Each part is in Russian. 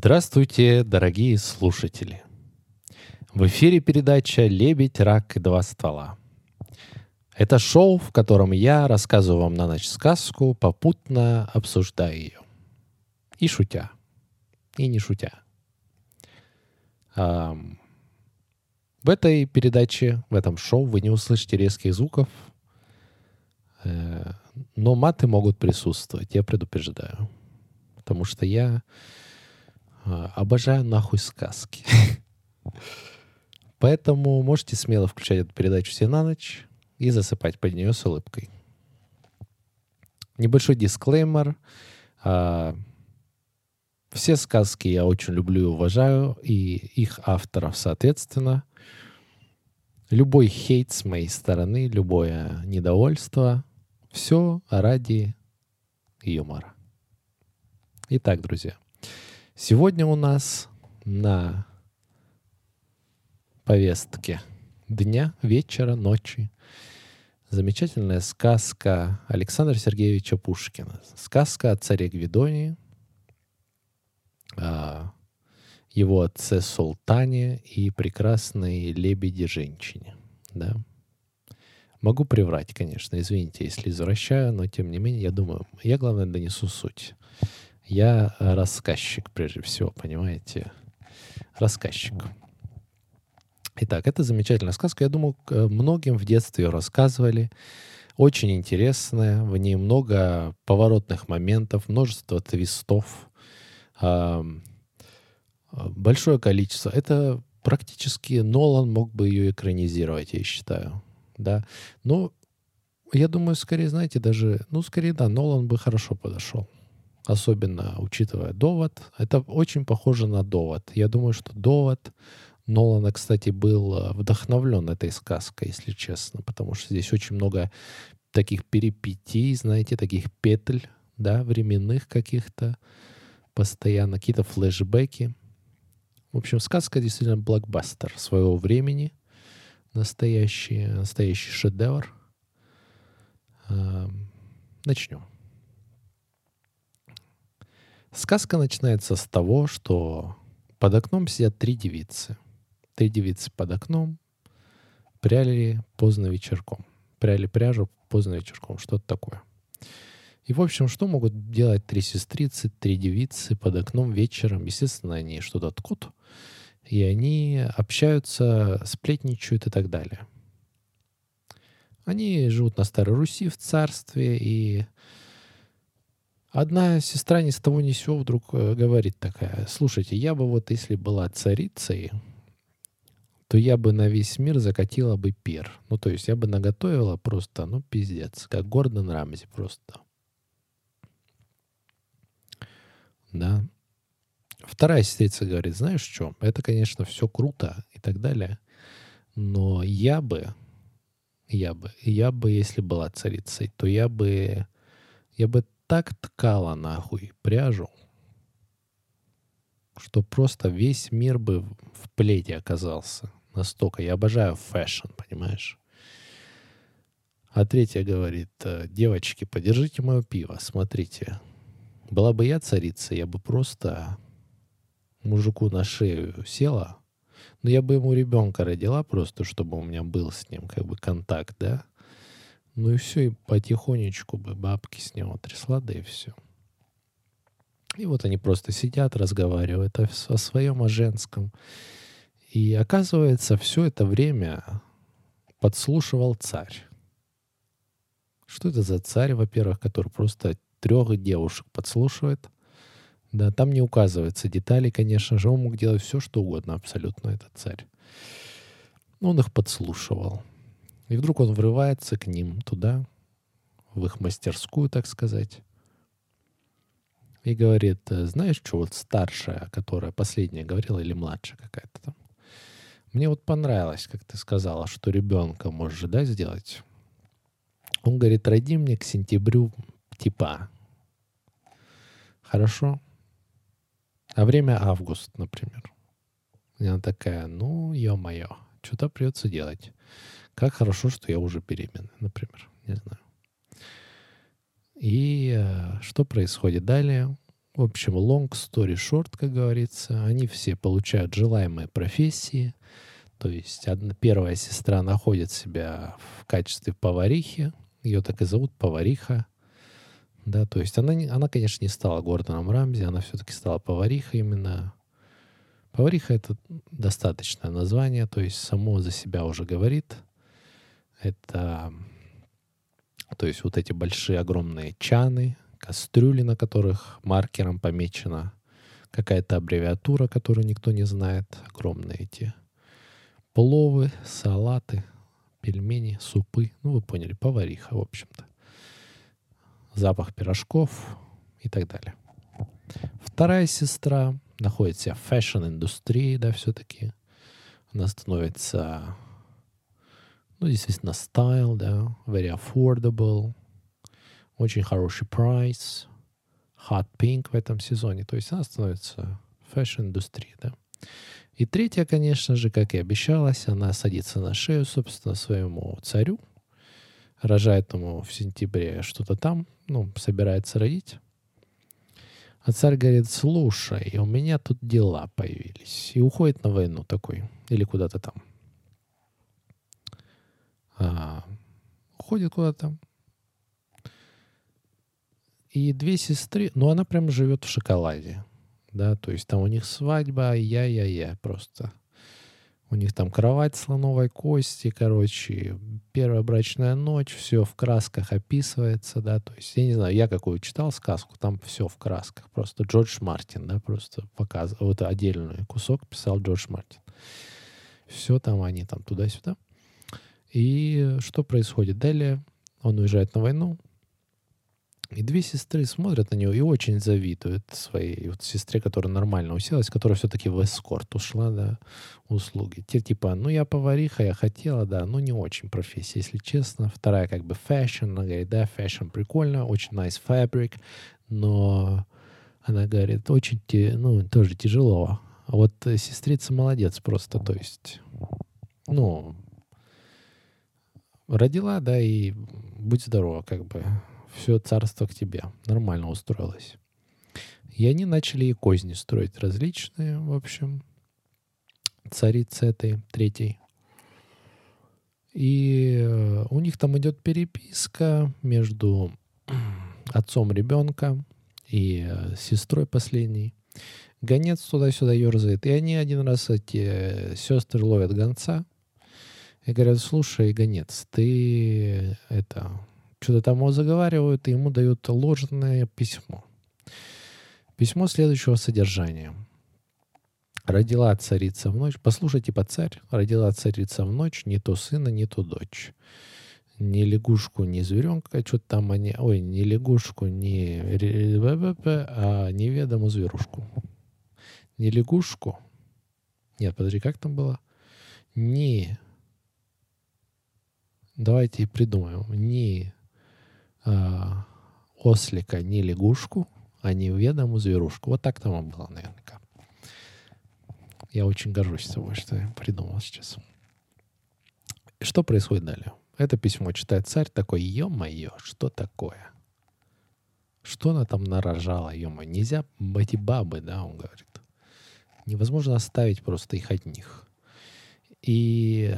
Здравствуйте, дорогие слушатели! В эфире передача «Лебедь, рак и два ствола». Это шоу, в котором я рассказываю вам на ночь сказку, попутно обсуждая ее. И шутя. И не шутя. А, в этой передаче, в этом шоу вы не услышите резких звуков, э, но маты могут присутствовать, я предупреждаю. Потому что я обожаю нахуй сказки. Поэтому можете смело включать эту передачу себе на ночь и засыпать под нее с улыбкой. Небольшой дисклеймер. А, все сказки я очень люблю и уважаю, и их авторов соответственно. Любой хейт с моей стороны, любое недовольство, все ради юмора. Итак, друзья, Сегодня у нас на повестке дня, вечера, ночи замечательная сказка Александра Сергеевича Пушкина. Сказка о царе Гвидонии, о его отце Султане и прекрасной лебеди-женщине. Да? Могу приврать, конечно, извините, если извращаю, но тем не менее, я думаю, я, главное, донесу суть. Я рассказчик, прежде всего, понимаете? Рассказчик. Итак, это замечательная сказка. Я думаю, многим в детстве ее рассказывали. Очень интересная. В ней много поворотных моментов, множество твистов. Большое количество. Это практически Нолан мог бы ее экранизировать, я считаю. Да. Но я думаю, скорее, знаете, даже, ну, скорее, да, Нолан бы хорошо подошел особенно учитывая довод. Это очень похоже на довод. Я думаю, что довод Нолана, кстати, был э, вдохновлен этой сказкой, если честно, потому что здесь очень много таких перипетий, знаете, таких петель, да, временных каких-то, постоянно какие-то флешбеки. В общем, сказка действительно блокбастер своего времени, настоящий, настоящий шедевр. Эм, начнем. Сказка начинается с того, что под окном сидят три девицы. Три девицы под окном пряли поздно вечерком. Пряли пряжу поздно вечерком, что-то такое. И, в общем, что могут делать три сестрицы, три девицы под окном вечером? Естественно, они что-то ткут, и они общаются, сплетничают и так далее. Они живут на Старой Руси в царстве, и Одна сестра ни с того ни с сего вдруг э, говорит такая, слушайте, я бы вот если была царицей, то я бы на весь мир закатила бы пир. Ну, то есть я бы наготовила просто, ну, пиздец, как Гордон Рамзи просто. Да. Вторая сестрица говорит, знаешь что, это, конечно, все круто и так далее, но я бы, я бы, я бы, если была царицей, то я бы, я бы так ткала нахуй пряжу, что просто весь мир бы в плете оказался. Настолько. Я обожаю fashion, понимаешь? А третья говорит, «Э, девочки, подержите мое пиво, смотрите. Была бы я царица, я бы просто мужику на шею села, но я бы ему ребенка родила просто, чтобы у меня был с ним как бы контакт, да? Ну и все, и потихонечку бы бабки с него трясла, да и все. И вот они просто сидят, разговаривают о, о своем, о женском. И оказывается, все это время подслушивал царь. Что это за царь, во-первых, который просто трех девушек подслушивает? Да, там не указывается детали, конечно же. Он мог делать все, что угодно абсолютно, этот царь. Он их подслушивал. И вдруг он врывается к ним туда, в их мастерскую, так сказать, и говорит, «Э, знаешь, что вот старшая, которая последняя говорила, или младшая какая-то там, мне вот понравилось, как ты сказала, что ребенка можешь, да, сделать. Он говорит, роди мне к сентябрю типа. Хорошо? А время август, например. И она такая, ну, ё-моё, что-то придется делать. Как хорошо, что я уже беременна, например. Не знаю. И э, что происходит далее? В общем, long story short, как говорится, они все получают желаемые профессии. То есть одна, первая сестра находит себя в качестве поварихи. Ее так и зовут повариха. Да, то есть она, она, конечно, не стала Гордоном Рамзи, она все-таки стала поварихой именно. Повариха — это достаточное название, то есть само за себя уже говорит. Это, то есть вот эти большие огромные чаны, кастрюли, на которых маркером помечена какая-то аббревиатура, которую никто не знает, огромные эти пловы, салаты, пельмени, супы, ну вы поняли, повариха, в общем-то запах пирожков и так далее. Вторая сестра находится в fashion-индустрии, да, все-таки. Она становится, ну, действительно, style, да, very affordable, очень хороший price, hot pink в этом сезоне. То есть она становится fashion-индустрии, да. И третья, конечно же, как и обещалось, она садится на шею, собственно, своему царю, рожает ему в сентябре что-то там, ну, собирается родить. А царь говорит, слушай, у меня тут дела появились. И уходит на войну такой. Или куда-то там. Уходит куда-то. И две сестры, ну она прям живет в шоколаде. Да, то есть там у них свадьба, я-я-я просто. У них там кровать слоновой кости, короче, первая брачная ночь, все в красках описывается, да, то есть, я не знаю, я какую читал сказку, там все в красках, просто Джордж Мартин, да, просто показывал, вот отдельный кусок писал Джордж Мартин. Все там они там туда-сюда. И что происходит? Далее он уезжает на войну, и две сестры смотрят на него и очень завидуют своей вот сестре, которая нормально уселась, которая все-таки в эскорт ушла, да, услуги. Те типа, ну я повариха, я хотела, да, но не очень профессия, если честно. Вторая как бы fashion, она говорит, да, fashion прикольно, очень nice fabric, но она говорит, очень, ну, тоже тяжело. А вот сестрица молодец просто, то есть, ну, родила, да, и будь здорова, как бы все царство к тебе. Нормально устроилось. И они начали и козни строить различные, в общем, царицы этой, третьей. И э, у них там идет переписка между отцом ребенка и э, сестрой последней. Гонец туда-сюда ерзает. И они один раз, эти э, сестры, ловят гонца и говорят, слушай, гонец, ты это, что-то там заговаривают, и ему дают ложное письмо. Письмо следующего содержания. Родила царица в ночь. Послушайте, типа царь. Родила царица в ночь не то сына, не то дочь. Ни лягушку, ни зверенка. Что-то там они... Ой, не лягушку, не... А неведомую зверушку. Не лягушку. Нет, подожди, как там было? Не... Давайте придумаем. Не э, ослика, не лягушку, а неведомую зверушку. Вот так там было наверняка. Я очень горжусь собой, что я придумал сейчас. Что происходит далее? Это письмо читает царь такой, ё-моё, что такое? Что она там нарожала, ё-моё? Нельзя эти бабы, да, он говорит. Невозможно оставить просто их одних. И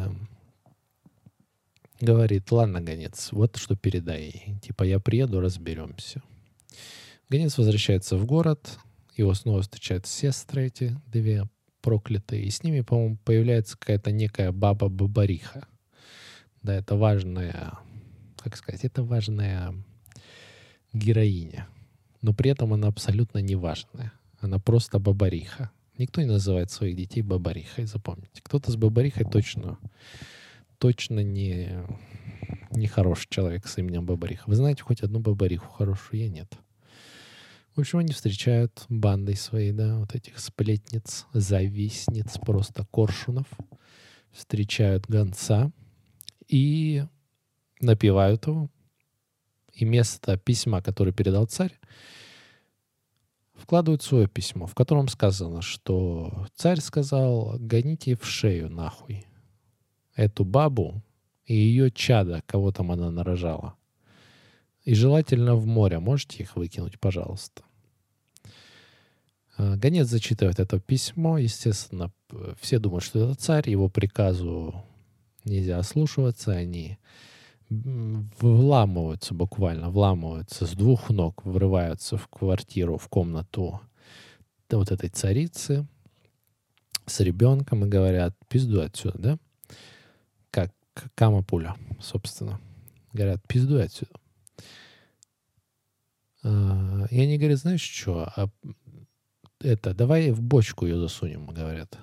Говорит, ладно, гонец, вот что передай. Типа, я приеду, разберемся. Гонец возвращается в город, его снова встречают сестры эти две проклятые, и с ними, по-моему, появляется какая-то некая баба-бабариха. Да, это важная, как сказать, это важная героиня. Но при этом она абсолютно не важная. Она просто бабариха. Никто не называет своих детей бабарихой, запомните. Кто-то с бабарихой точно точно не, не хороший человек с именем Бабариха. Вы знаете хоть одну Бабариху хорошую? Я нет. В общем, они встречают бандой своей, да, вот этих сплетниц, завистниц, просто коршунов. Встречают гонца и напивают его. И вместо письма, которое передал царь, вкладывают свое письмо, в котором сказано, что царь сказал, гоните в шею нахуй эту бабу и ее чада, кого там она нарожала. И желательно в море. Можете их выкинуть, пожалуйста. А, гонец зачитывает это письмо. Естественно, все думают, что это царь. Его приказу нельзя ослушиваться. Они вламываются буквально, вламываются с двух ног, врываются в квартиру, в комнату вот этой царицы с ребенком и говорят, пизду отсюда, да? Как Кама Пуля, собственно. Говорят, пизду отсюда. А, и они говорят, знаешь что, а это, давай в бочку ее засунем, говорят.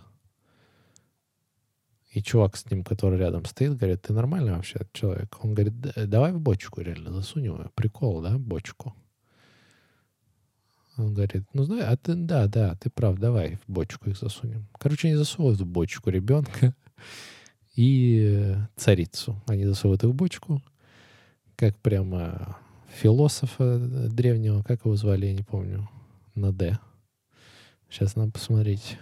И чувак с ним, который рядом стоит, говорит, ты нормальный вообще человек? Он говорит, давай в бочку реально засунем ее. Прикол, да, бочку. Он говорит, ну знаешь, а ты, да, да, ты прав, давай в бочку их засунем. Короче, они засовывают в бочку ребенка и царицу. Они засовывают их в бочку, как прямо философа древнего, как его звали, я не помню, на «Д». Сейчас надо посмотреть.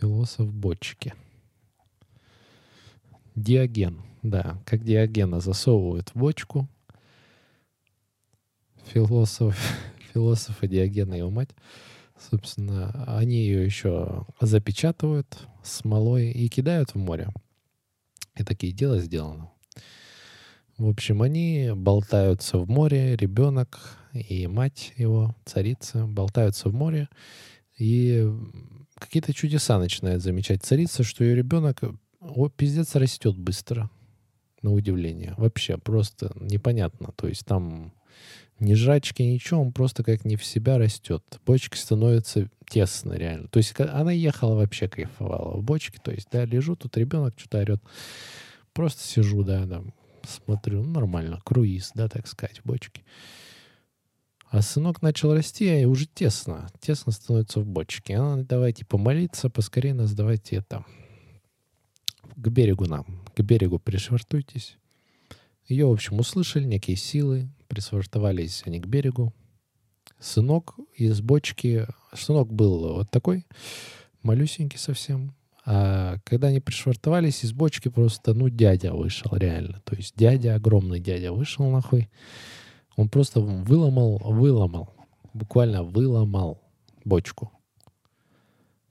Философ бочки. Диоген, да, как Диогена засовывают в бочку. Философ, философа Диогена, его мать, собственно, они ее еще запечатывают смолой и кидают в море. И такие дела сделано. В общем, они болтаются в море, ребенок и мать его, царица, болтаются в море, и какие-то чудеса начинает замечать царица, что ее ребенок о, пиздец растет быстро, на удивление. Вообще, просто непонятно. То есть там ни жрачки, ничего, он просто как не в себя растет. Бочки становятся тесно реально. То есть она ехала вообще кайфовала в бочке. То есть, да, лежу, тут ребенок что-то орет. Просто сижу, да, там, смотрю, ну, нормально, круиз, да, так сказать, в бочке. А сынок начал расти, и уже тесно, тесно становится в бочке. А давайте помолиться, поскорее нас давайте это к берегу нам, к берегу пришвартуйтесь. Ее, в общем, услышали некие силы, пришвартовались они к берегу. Сынок из бочки, сынок был вот такой, малюсенький совсем. А когда они пришвартовались, из бочки просто, ну, дядя вышел реально. То есть дядя, огромный дядя вышел нахуй. Он просто выломал, выломал, буквально выломал бочку.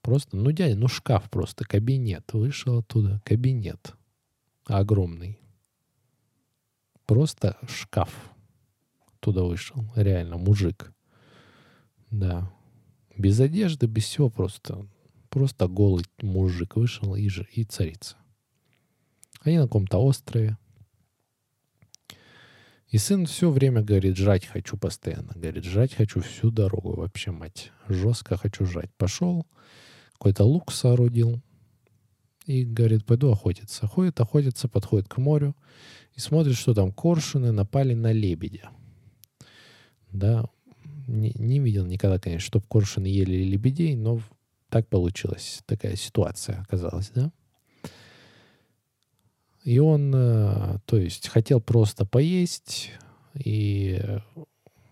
Просто, ну, дядя, ну, шкаф просто, кабинет. Вышел оттуда, кабинет. Огромный. Просто шкаф. Туда вышел. Реально, мужик. Да. Без одежды, без всего просто. Просто голый мужик вышел и, же, и царица. Они на каком-то острове. И сын все время говорит, жрать хочу постоянно. Говорит, жрать хочу всю дорогу. Вообще, мать, жестко хочу жрать. Пошел, какой-то лук соорудил. И говорит, пойду охотиться. Ходит, охотится, подходит к морю. И смотрит, что там коршуны напали на лебедя. Да, не, не видел никогда, конечно, чтобы коршуны ели лебедей, но так получилось. Такая ситуация оказалась, да. И он, э, то есть, хотел просто поесть и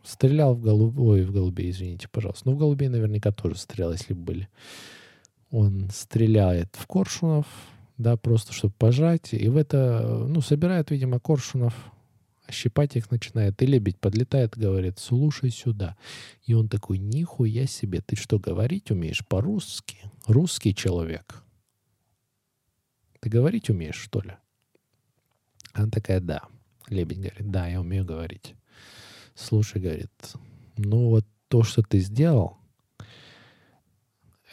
стрелял в голубей, ой, в голубей, извините, пожалуйста. Ну, в голубей наверняка тоже стрелял, если бы были. Он стреляет в коршунов, да, просто чтобы пожать. И в это, ну, собирает, видимо, коршунов, щипать их начинает. И лебедь подлетает, говорит, слушай сюда. И он такой, нихуя себе, ты что, говорить умеешь по-русски? Русский человек. Ты говорить умеешь, что ли? Она такая, да. Лебедь говорит, да, я умею говорить. Слушай, говорит, ну вот то, что ты сделал,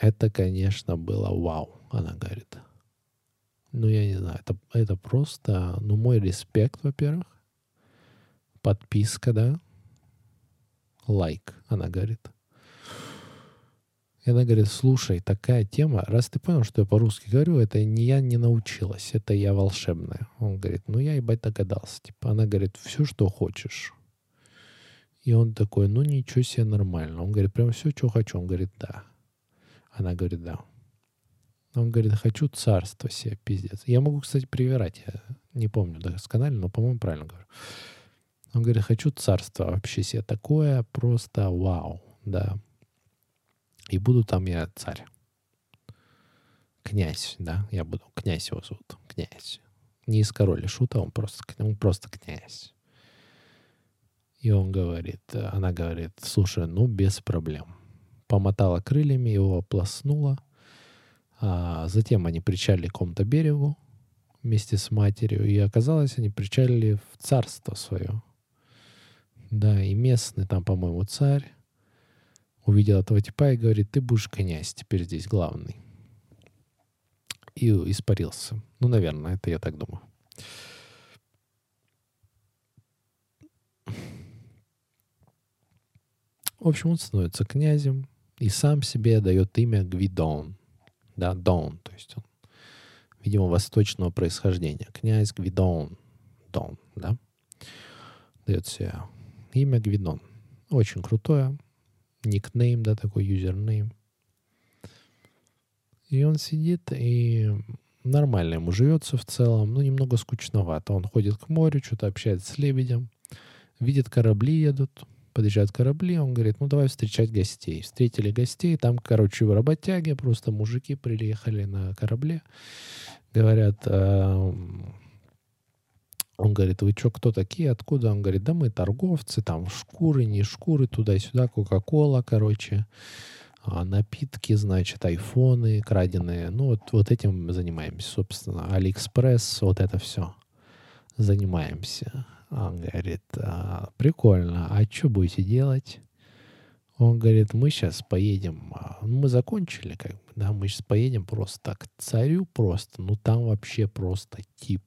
это, конечно, было вау, она говорит. Ну, я не знаю, это, это просто, ну, мой респект, во-первых. Подписка, да. Лайк, она говорит. И она говорит, слушай, такая тема, раз ты понял, что я по-русски говорю, это не я не научилась, это я волшебная. Он говорит, ну я ебать догадался. Типа, она говорит, все, что хочешь. И он такой, ну ничего себе, нормально. Он говорит, прям все, что хочу. Он говорит, да. Она говорит, да. Он говорит, хочу царство себе, пиздец. Я могу, кстати, привирать. Я не помню досконально, но, по-моему, правильно говорю. Он говорит, хочу царство вообще себе такое, просто вау, да. И буду там я царь. Князь, да, я буду. Князь его зовут. Князь. Не из короля шута, он просто, он просто князь. И он говорит, она говорит, слушай, ну без проблем. Помотала крыльями, его оплоснула. А затем они причалили к какому-то берегу вместе с матерью. И оказалось, они причалили в царство свое. Да, и местный там, по-моему, царь увидел этого типа и говорит, ты будешь князь, теперь здесь главный. И испарился. Ну, наверное, это я так думаю. В общем, он становится князем и сам себе дает имя Гвидон. Да, Дон, то есть он, видимо, восточного происхождения. Князь Гвидон. Дон, да. Дает себе имя Гвидон. Очень крутое. Никнейм, да, такой юзернейм. И он сидит и нормально ему живется в целом, ну, немного скучновато. Он ходит к морю, что-то общается с лебедем, видит корабли едут, подъезжают корабли, он говорит, ну давай встречать гостей. Встретили гостей, там, короче, работяги, просто мужики приехали на корабле, говорят, э, он говорит, вы что, кто такие, откуда? Он говорит, да мы торговцы, там шкуры, не шкуры, туда-сюда, Кока-Кола, короче, а напитки, значит, айфоны краденые. Ну, вот, вот этим занимаемся, собственно. Алиэкспресс, вот это все занимаемся. Он говорит, а, прикольно, а что будете делать? Он говорит, мы сейчас поедем, а, ну, мы закончили, как бы, да, мы сейчас поедем просто так, к царю просто, ну, там вообще просто тип.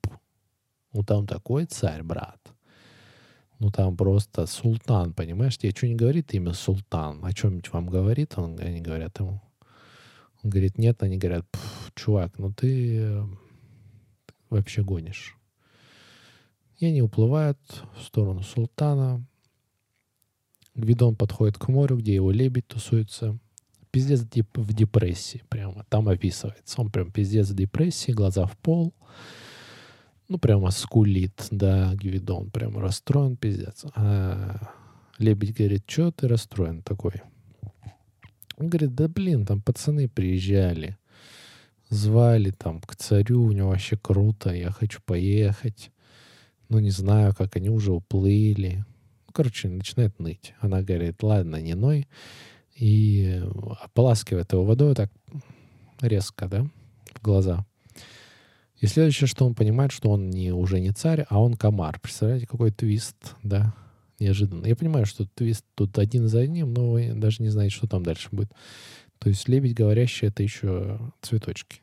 Ну, там такой царь, брат. Ну, там просто султан, понимаешь? Тебе что не говорит имя султан? О чем-нибудь вам говорит? Он, они говорят ему. Он говорит, нет, они говорят, чувак, ну ты э, вообще гонишь. И они уплывают в сторону султана. Гвидон подходит к морю, где его лебедь тусуется. Пиздец в депрессии прямо. Там описывается. Он прям пиздец в депрессии, глаза в пол. Ну, прямо скулит, да, Гвидон. Прям расстроен, пиздец. А лебедь говорит, что ты расстроен такой? Он говорит, да блин, там пацаны приезжали. Звали там к царю, у него вообще круто, я хочу поехать ну, не знаю, как они уже уплыли. Ну, короче, начинает ныть. Она говорит, ладно, не ной. И ополаскивает его водой так резко, да, в глаза. И следующее, что он понимает, что он не, уже не царь, а он комар. Представляете, какой твист, да, неожиданно. Я понимаю, что твист тут один за одним, но вы даже не знаете, что там дальше будет. То есть лебедь говорящий — это еще цветочки.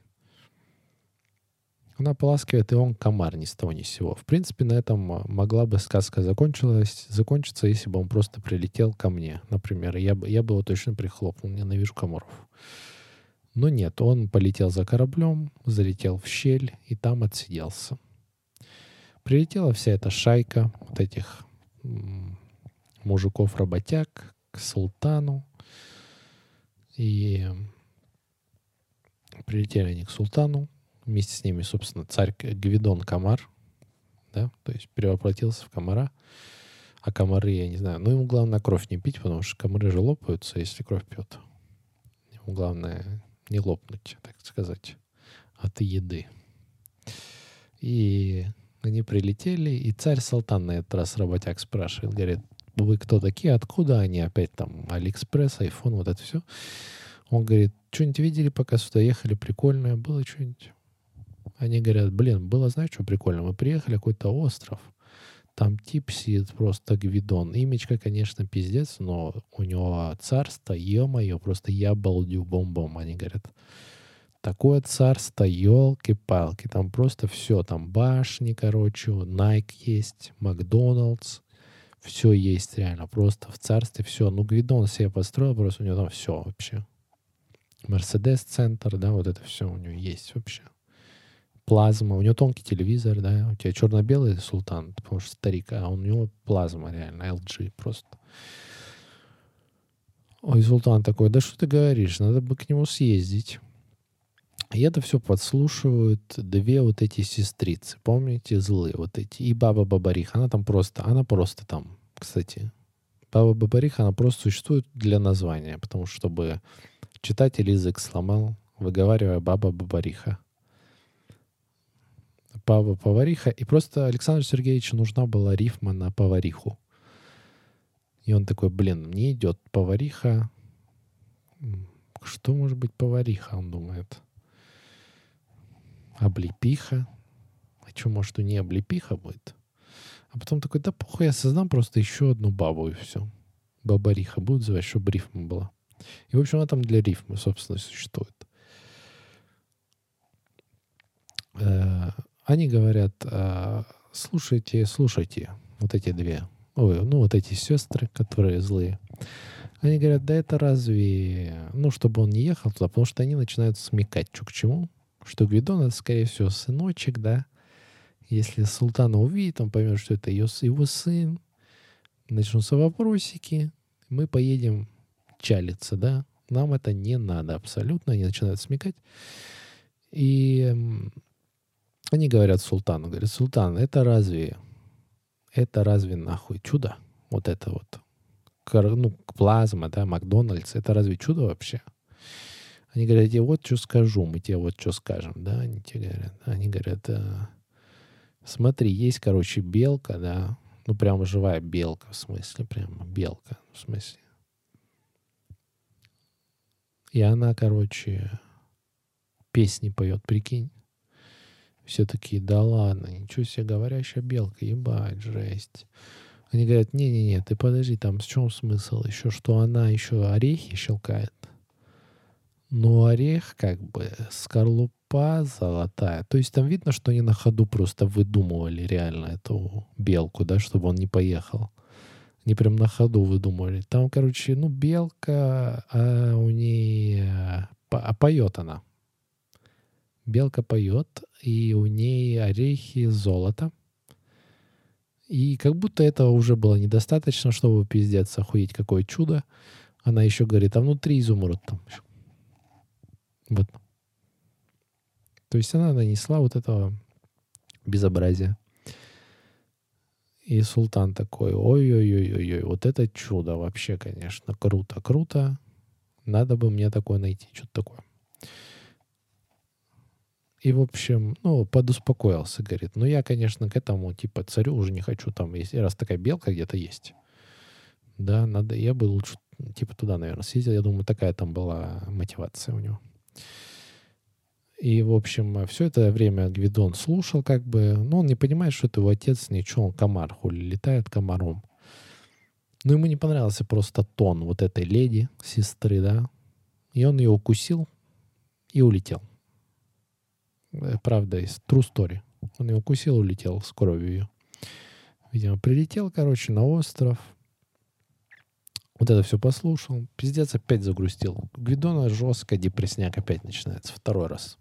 Она поласкивает, и он комар ни с того ни с сего. В принципе, на этом а, могла бы сказка закончилась, закончиться, если бы он просто прилетел ко мне, например. Я бы, я бы его точно прихлопнул. Ненавижу комаров. Но нет, он полетел за кораблем, залетел в щель и там отсиделся. Прилетела вся эта шайка вот этих мужиков-работяг к султану. И прилетели они к султану. Вместе с ними, собственно, царь Гвидон Камар, да, то есть перевоплотился в комара. А комары, я не знаю, ну ему главное кровь не пить, потому что комары же лопаются, если кровь пьет. Ему главное не лопнуть, так сказать, от еды. И они прилетели, и царь Салтан на этот раз работяг спрашивает, говорит, вы кто такие, откуда они опять там, Алиэкспресс, айфон, вот это все. Он говорит, что-нибудь видели, пока сюда ехали, прикольное было что-нибудь? Они говорят, блин, было, знаешь, что прикольно? Мы приехали, какой-то остров, там тип сидит просто гвидон. Имечка, конечно, пиздец, но у него царство, ё-моё, просто я балдю бомбом. Они говорят, такое царство, елки-палки, там просто все, там башни, короче, Nike есть, Макдоналдс, все есть реально, просто в царстве все. Ну, Гвидон себе построил, просто у него там все вообще. Мерседес-центр, да, вот это все у него есть вообще плазма, у него тонкий телевизор, да, у тебя черно-белый султан, потому что старик, а у него плазма реально, LG просто. Ой, султан такой, да что ты говоришь, надо бы к нему съездить. И это все подслушивают две вот эти сестрицы, помните, злые вот эти. И баба Бабариха, она там просто, она просто там, кстати. Баба Бабариха, она просто существует для названия, потому что чтобы читатель язык сломал, выговаривая баба Бабариха. Пава повариха. И просто Александру Сергеевичу нужна была рифма на повариху. И он такой, блин, мне идет повариха. Что может быть повариха, он думает. Облепиха. А что, может, у нее облепиха будет? А потом такой, да похуй, я создам просто еще одну бабу и все. Бабариха будет звать, чтобы рифма была. И, в общем, она там для рифмы, собственно, существует. Они говорят, «А, слушайте, слушайте, вот эти две, ой, ну вот эти сестры, которые злые. Они говорят, да это разве, ну, чтобы он не ехал туда, потому что они начинают смекать, что к чему, что Гвидон это, скорее всего, сыночек, да. Если султана увидит, он поймет, что это ее, его сын. Начнутся вопросики, мы поедем чалиться, да. Нам это не надо абсолютно. Они начинают смекать. И они говорят султану, говорят, султан, это разве, это разве нахуй чудо? Вот это вот. Ну, плазма, да, Макдональдс, это разве чудо вообще? Они говорят, я вот что скажу, мы тебе вот что скажем, да, они тебе говорят. Они говорят, а, смотри, есть, короче, белка, да, ну, прямо живая белка, в смысле, прямо белка, в смысле. И она, короче, песни поет, прикинь. Все такие, да ладно, ничего себе, говорящая белка, ебать, жесть. Они говорят, не-не-не, ты подожди, там в чем смысл? Еще что она еще орехи щелкает. Но орех как бы скорлупа золотая. То есть там видно, что они на ходу просто выдумывали реально эту белку, да, чтобы он не поехал. Они прям на ходу выдумывали. Там, короче, ну, белка, а у нее... А поет она. Белка поет, и у ней орехи золото. И как будто этого уже было недостаточно, чтобы пиздец охуеть, какое чудо. Она еще говорит, а внутри изумруд там. Вот. То есть она нанесла вот этого безобразия. И султан такой, ой-ой-ой-ой, вот это чудо вообще, конечно, круто, круто. Надо бы мне такое найти, что-то такое. И, в общем, ну, подуспокоился, говорит. Ну, я, конечно, к этому, типа, царю уже не хочу там, если раз такая белка где-то есть. Да, надо, я бы лучше, типа, туда, наверное, съездил. Я думаю, такая там была мотивация у него. И, в общем, все это время Гвидон слушал, как бы, но он не понимает, что это его отец, ничего, он комар, хули, летает комаром. Но ему не понравился просто тон вот этой леди, сестры, да. И он ее укусил и улетел. Э, правда, из True Story. Он ее укусил, улетел с кровью. Видимо, прилетел, короче, на остров. Вот это все послушал. Пиздец опять загрустил. Гвидона жестко депрессняк опять начинается. Второй раз.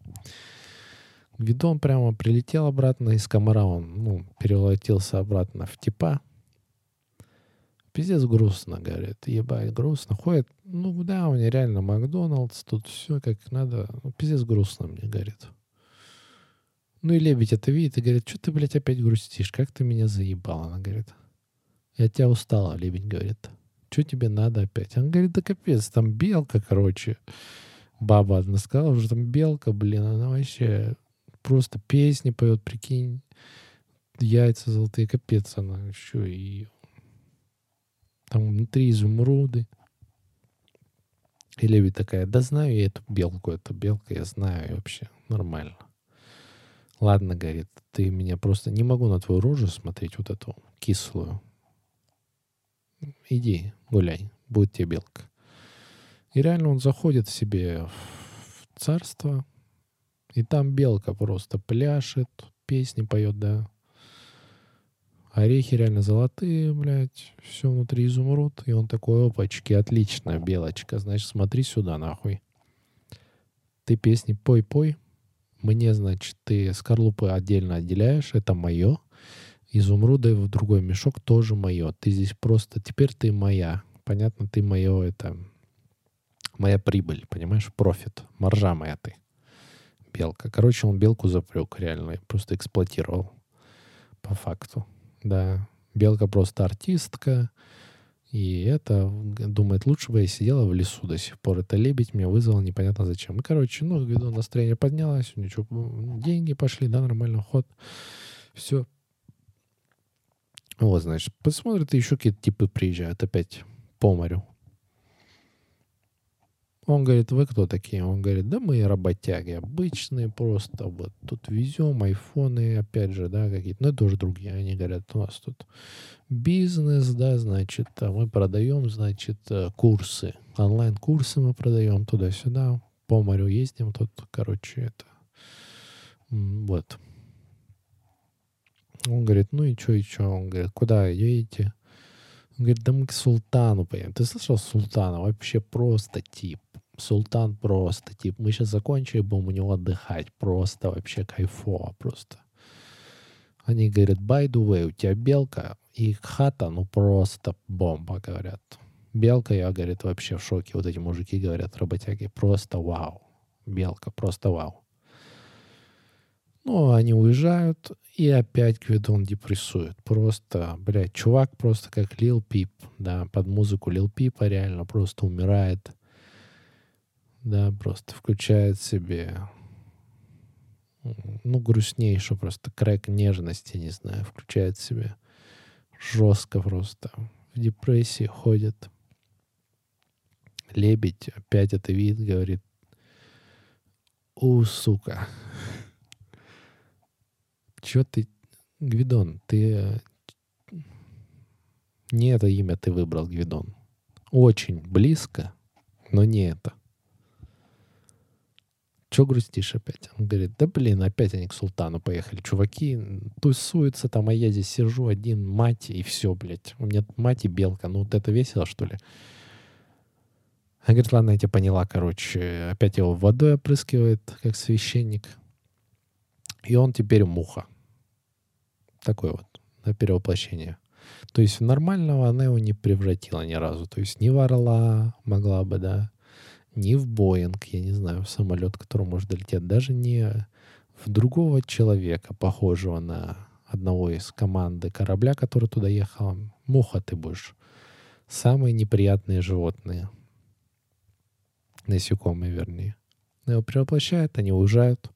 Гвидон прямо прилетел обратно из комара. Он, ну, перелетелся обратно в типа. Пиздец грустно, говорит. Ебать, грустно. Ходит, ну да, у меня реально Макдоналдс, тут все как надо. Ну, пиздец грустно мне, говорит. Ну и лебедь это видит и говорит, что ты, блядь, опять грустишь? Как ты меня заебал? Она говорит, я тебя устала, лебедь говорит. Что тебе надо опять? Он говорит, да капец, там белка, короче. Баба одна сказала, что там белка, блин, она вообще просто песни поет, прикинь. Яйца золотые, капец она еще и там внутри изумруды. И Леви такая, да знаю я эту белку, эту белка я знаю и вообще нормально. Ладно, говорит, ты меня просто... Не могу на твою рожу смотреть вот эту кислую. Иди, гуляй, будет тебе белка. И реально он заходит себе в царство, и там белка просто пляшет, песни поет, да. Орехи реально золотые, блядь. Все внутри изумруд. И он такой, опачки, отлично, белочка. Значит, смотри сюда, нахуй. Ты песни пой-пой, мне, значит, ты скорлупы отдельно отделяешь, это мое. Изумруды в другой мешок тоже мое. Ты здесь просто, теперь ты моя. Понятно, ты мое, это моя прибыль, понимаешь, профит, маржа моя ты. Белка. Короче, он белку запрек, реально, просто эксплуатировал по факту. Да, белка просто артистка, И это, думает, лучше бы я сидела в лесу до сих пор. Это лебедь меня вызвал непонятно зачем. И, короче, ну, Гвидон настроение поднялось, ничего, деньги пошли, да, нормальный ход. Все. Вот, значит, посмотрит, еще какие-то типы приезжают опять по морю. Он говорит, вы кто такие? Он говорит, да мы работяги обычные просто. Вот тут везем айфоны, опять же, да, какие-то. Ну, это тоже другие. Они говорят, у нас тут бизнес, да, значит, а мы продаем, значит, э, курсы. Онлайн-курсы мы продаем туда-сюда. По морю ездим тут, короче, это. Вот. Он говорит, ну и что, и что? Он говорит, куда едете? Он говорит, да мы к султану поедем. Ты слышал султана? Вообще просто тип. Султан просто тип. Мы сейчас закончили, будем у него отдыхать. Просто вообще кайфово просто. Они говорят, by the way, у тебя белка и хата, ну просто бомба, говорят. Белка, я, говорит, вообще в шоке. Вот эти мужики говорят, работяги, просто вау. Белка, просто вау. Ну, они уезжают, и опять Гвидон депрессует. Просто, блядь, чувак просто как Лил Пип, да, под музыку Лил Пипа реально просто умирает. Да, просто включает себе, ну, грустнейшую просто крэк нежности, не знаю, включает себе жестко просто. В депрессии ходит. Лебедь опять это видит, говорит, у, сука, Чё ты, Гвидон, ты... Не это имя ты выбрал, Гвидон. Очень близко, но не это. Че грустишь опять? Он говорит, да блин, опять они к султану поехали. Чуваки тусуются там, а я здесь сижу один, мать, и все, блядь. У меня мать и белка. Ну вот это весело, что ли? Она говорит, ладно, я тебя поняла, короче. Опять его водой опрыскивает, как священник. И он теперь муха. Такое вот да, перевоплощение. То есть нормального она его не превратила ни разу. То есть ни в орла могла бы, да, ни в Боинг, я не знаю, в самолет, который может лететь, даже не в другого человека, похожего на одного из команды корабля, который туда ехал. Муха ты будешь. Самые неприятные животные. Насекомые, вернее. Его превоплощают, они уезжают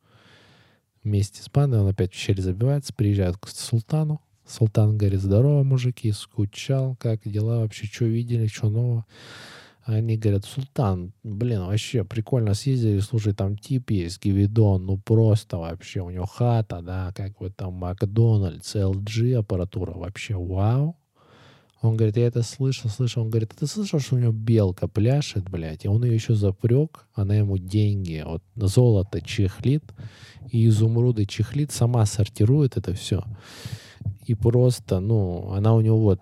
вместе с бандой, он опять в щель забивается, приезжает к султану. Султан говорит, здорово, мужики, скучал, как дела вообще, что видели, что нового. Они говорят, Султан, блин, вообще прикольно съездили, слушай, там тип есть, Гивидон, ну просто вообще, у него хата, да, как вот там Макдональдс, LG аппаратура, вообще вау. Он говорит, я это слышал, слышал. Он говорит, ты слышал, что у него белка пляшет, блядь, и он ее еще запрек, она ему деньги, вот золото чехлит, и изумруды чехлит, сама сортирует это все. И просто, ну, она у него вот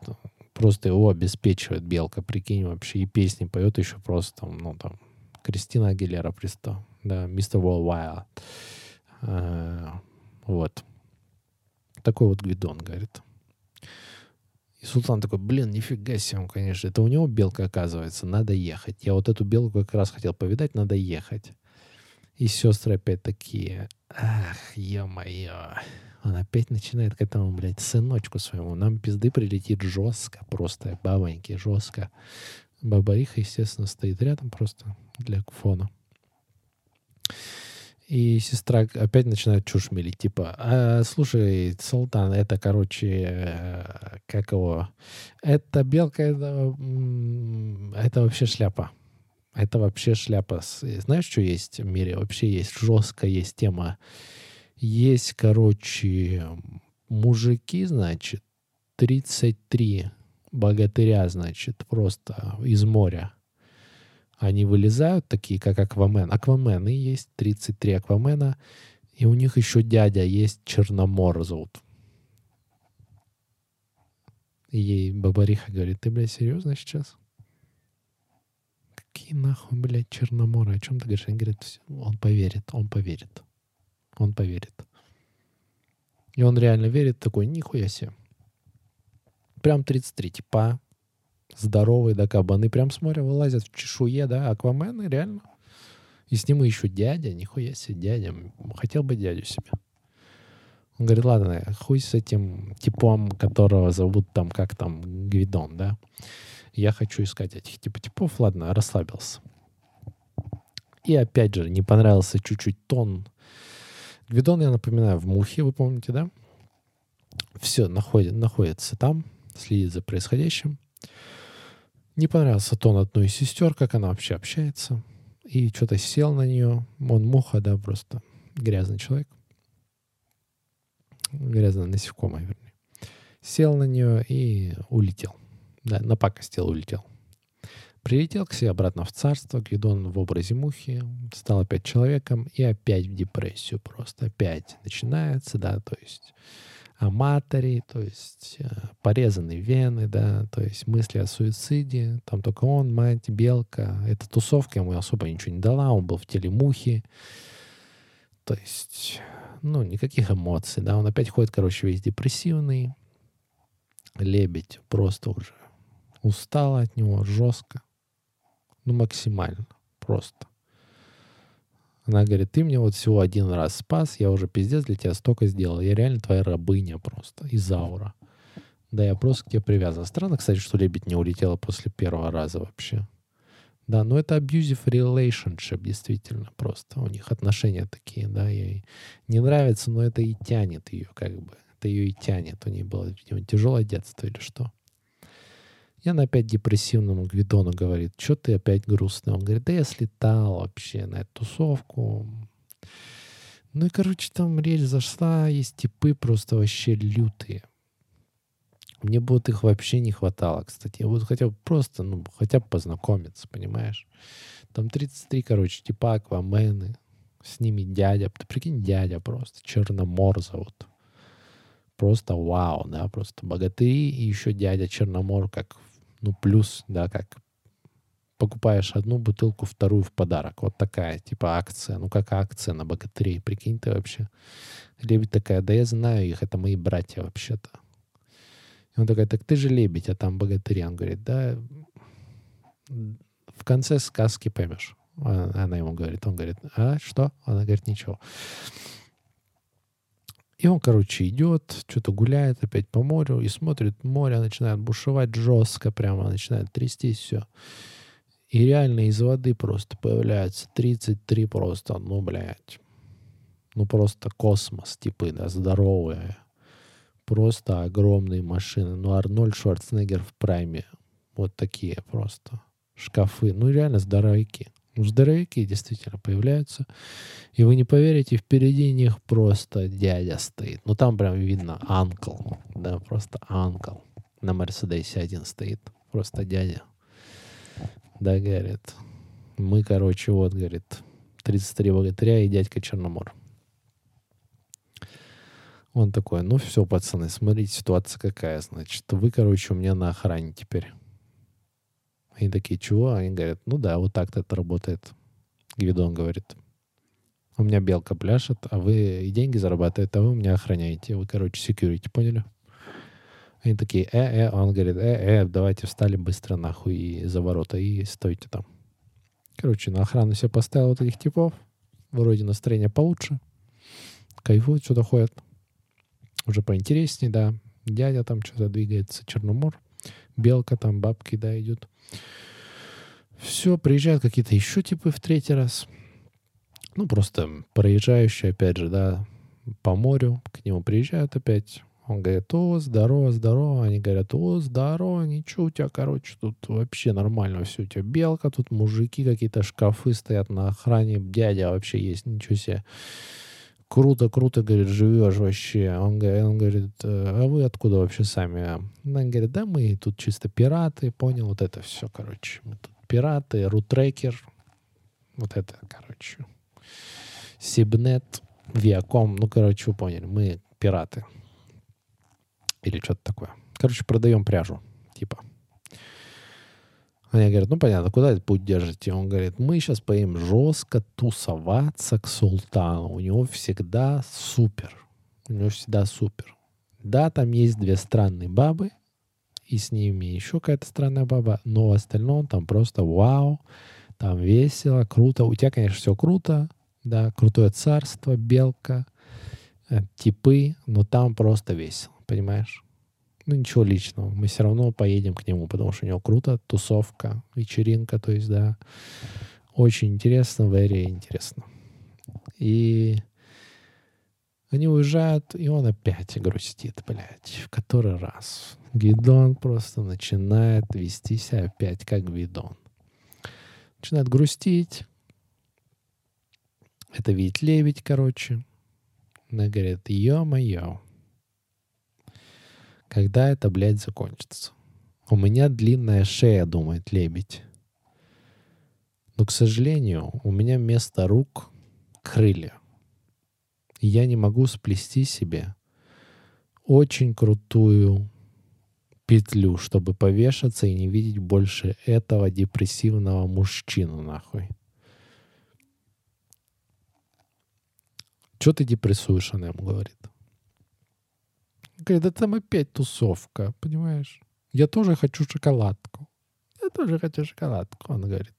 просто его обеспечивает белка, прикинь, вообще, и песни поет еще просто, там, ну, там, Кристина Агилера пристал, да, Мистер Worldwide. А, вот. Такой вот Гвидон, говорит. И Султан такой, блин, нифига себе он, конечно. Это у него белка, оказывается, надо ехать. Я вот эту белку как раз хотел повидать, надо ехать. И сестры опять такие, ах, ё-моё. Он опять начинает к этому, блядь, сыночку своему. Нам пизды прилетит жестко просто, бабоньки, жестко. Бабариха, естественно, стоит рядом просто для фона. И сестра опять начинает чушь мелить, типа, а, слушай, Султан, это, короче, э, как его, это белка, это, это вообще шляпа. Это вообще шляпа. Знаешь, что есть в мире? Вообще есть жесткая есть тема есть, короче, мужики, значит, 33 богатыря, значит, просто из моря. Они вылезают, такие как Аквамен. Аквамены есть, 33 Аквамена. И у них еще дядя есть, Черномор зовут. И ей Бабариха говорит, ты, блядь, серьезно сейчас? Какие нахуй, блядь, Черноморы? О чем ты говоришь? Они говорят, он поверит, он поверит он поверит. И он реально верит, такой, нихуя себе. Прям 33 типа, здоровые, да, кабаны прям с моря вылазят в чешуе, да, аквамены, реально. И с ним еще дядя, нихуя себе, дядя. Хотел бы дядю себе. Он говорит, ладно, хуй с этим типом, которого зовут там, как там, Гвидон, да. Я хочу искать этих типа типов. Ладно, расслабился. И опять же, не понравился чуть-чуть тон. Гвидон, я напоминаю, в мухе, вы помните, да? Все, находит, находится там, следит за происходящим. Не понравился тон одной из сестер, как она вообще общается. И что-то сел на нее. Он муха, да, просто грязный человек. Грязное насекомое, вернее. Сел на нее и улетел. Да, напакостил, улетел. Прилетел к себе обратно в царство, Гвидон в образе мухи, стал опять человеком и опять в депрессию просто. Опять начинается, да, то есть аматори, то есть э, порезанные вены, да, то есть мысли о суициде. Там только он, мать, белка. Эта тусовка ему особо ничего не дала, он был в теле мухи. То есть, ну, никаких эмоций, да. Он опять ходит, короче, весь депрессивный. Лебедь просто уже устала от него жестко. Ну, максимально. Просто. Она говорит, ты мне вот всего один раз спас, я уже пиздец для тебя столько сделал. Я реально твоя рабыня просто, из аура. Да, я просто к тебе привязан. Странно, кстати, что лебедь не улетела после первого раза вообще. Да, но это abusive relationship, действительно, просто. У них отношения такие, да, ей не нравится, но это и тянет ее, как бы. Это ее и тянет. У нее было, видимо, тяжелое детство или что. И она опять депрессивному Гвидону говорит, что ты опять грустный? Он говорит, да я слетал вообще на эту тусовку. Ну и, короче, там речь зашла, есть типы просто вообще лютые. Мне бы вот их вообще не хватало, кстати. Вот хотя бы просто, ну, хотя бы познакомиться, понимаешь? Там 33, короче, типа аквамены. С ними дядя. Ты прикинь, дядя просто. Черномор зовут. Просто вау, да, просто богатыри и еще дядя Черномор, как ну, плюс, да, как покупаешь одну бутылку, вторую в подарок. Вот такая, типа, акция. Ну, как акция на богатырей. Прикинь ты вообще. Лебедь такая, да я знаю их, это мои братья вообще-то. И он такой, так ты же лебедь, а там богатыри. Он говорит, да, в конце сказки поймешь. Она ему говорит, он говорит, а что? Она говорит, ничего. И он, короче, идет, что-то гуляет опять по морю и смотрит, море начинает бушевать жестко, прямо начинает трястись все. И реально из воды просто появляется 33 просто, ну, блядь. Ну, просто космос, типы, да, здоровые. Просто огромные машины. Ну, Арнольд Шварценеггер в прайме. Вот такие просто. Шкафы. Ну, реально здоровики. Здоровяки действительно появляются. И вы не поверите, впереди них просто дядя стоит. Ну, там прям видно анкл. Да, просто анкл. На Мерседесе один стоит. Просто дядя. Да, говорит. Мы, короче, вот, говорит, 33 богатыря и дядька Черномор. Он такой, ну все, пацаны, смотрите, ситуация какая, значит. Вы, короче, у меня на охране теперь. Они такие, чего? Они говорят, ну да, вот так-то это работает. Гвидон говорит, у меня белка пляшет, а вы и деньги зарабатываете, а вы меня охраняете. Вы, короче, security, поняли? Они такие, э, э, он говорит, э, э, давайте встали быстро нахуй и за ворота и стойте там. Короче, на охрану себе поставил вот этих типов. Вроде настроение получше. Кайфуют, что-то ходят. Уже поинтереснее, да. Дядя там что-то двигается, Черномор. Белка там, бабки, да, идут. Все, приезжают какие-то еще типы в третий раз. Ну, просто проезжающие, опять же, да, по морю, к нему приезжают опять. Он говорит, о, здорово, здорово. Они говорят, о, здорово, ничего у тебя, короче, тут вообще нормально все. У тебя белка, тут мужики какие-то, шкафы стоят на охране, дядя вообще есть, ничего себе круто, круто, говорит, живешь вообще. Он, говорит, а вы откуда вообще сами? Она говорит, да мы тут чисто пираты, понял, вот это все, короче. Мы тут пираты, рутрекер, вот это, короче. Сибнет, Viacom, ну, короче, вы поняли, мы пираты. Или что-то такое. Короче, продаем пряжу, типа. Они говорят, ну понятно, куда этот путь держите? Он говорит, мы сейчас поим жестко тусоваться к султану. У него всегда супер. У него всегда супер. Да, там есть две странные бабы, и с ними еще какая-то странная баба, но в остальном там просто вау, там весело, круто. У тебя, конечно, все круто, да, крутое царство, белка, э, типы, но там просто весело, понимаешь? Ну, ничего личного. Мы все равно поедем к нему, потому что у него круто, тусовка, вечеринка, то есть, да. Очень интересно, very интересно. И они уезжают, и он опять грустит, блядь, в который раз. Гидон просто начинает вести себя опять как Гвидон. Начинает грустить. Это видит лебедь, короче. Она говорит, ё-моё, когда это, блядь, закончится? У меня длинная шея, думает лебедь. Но, к сожалению, у меня вместо рук крылья. И я не могу сплести себе очень крутую петлю, чтобы повешаться и не видеть больше этого депрессивного мужчину, нахуй. Че ты депрессуешь, она ему говорит. Говорит, да там опять тусовка, понимаешь? Я тоже хочу шоколадку. Я тоже хочу шоколадку, он говорит.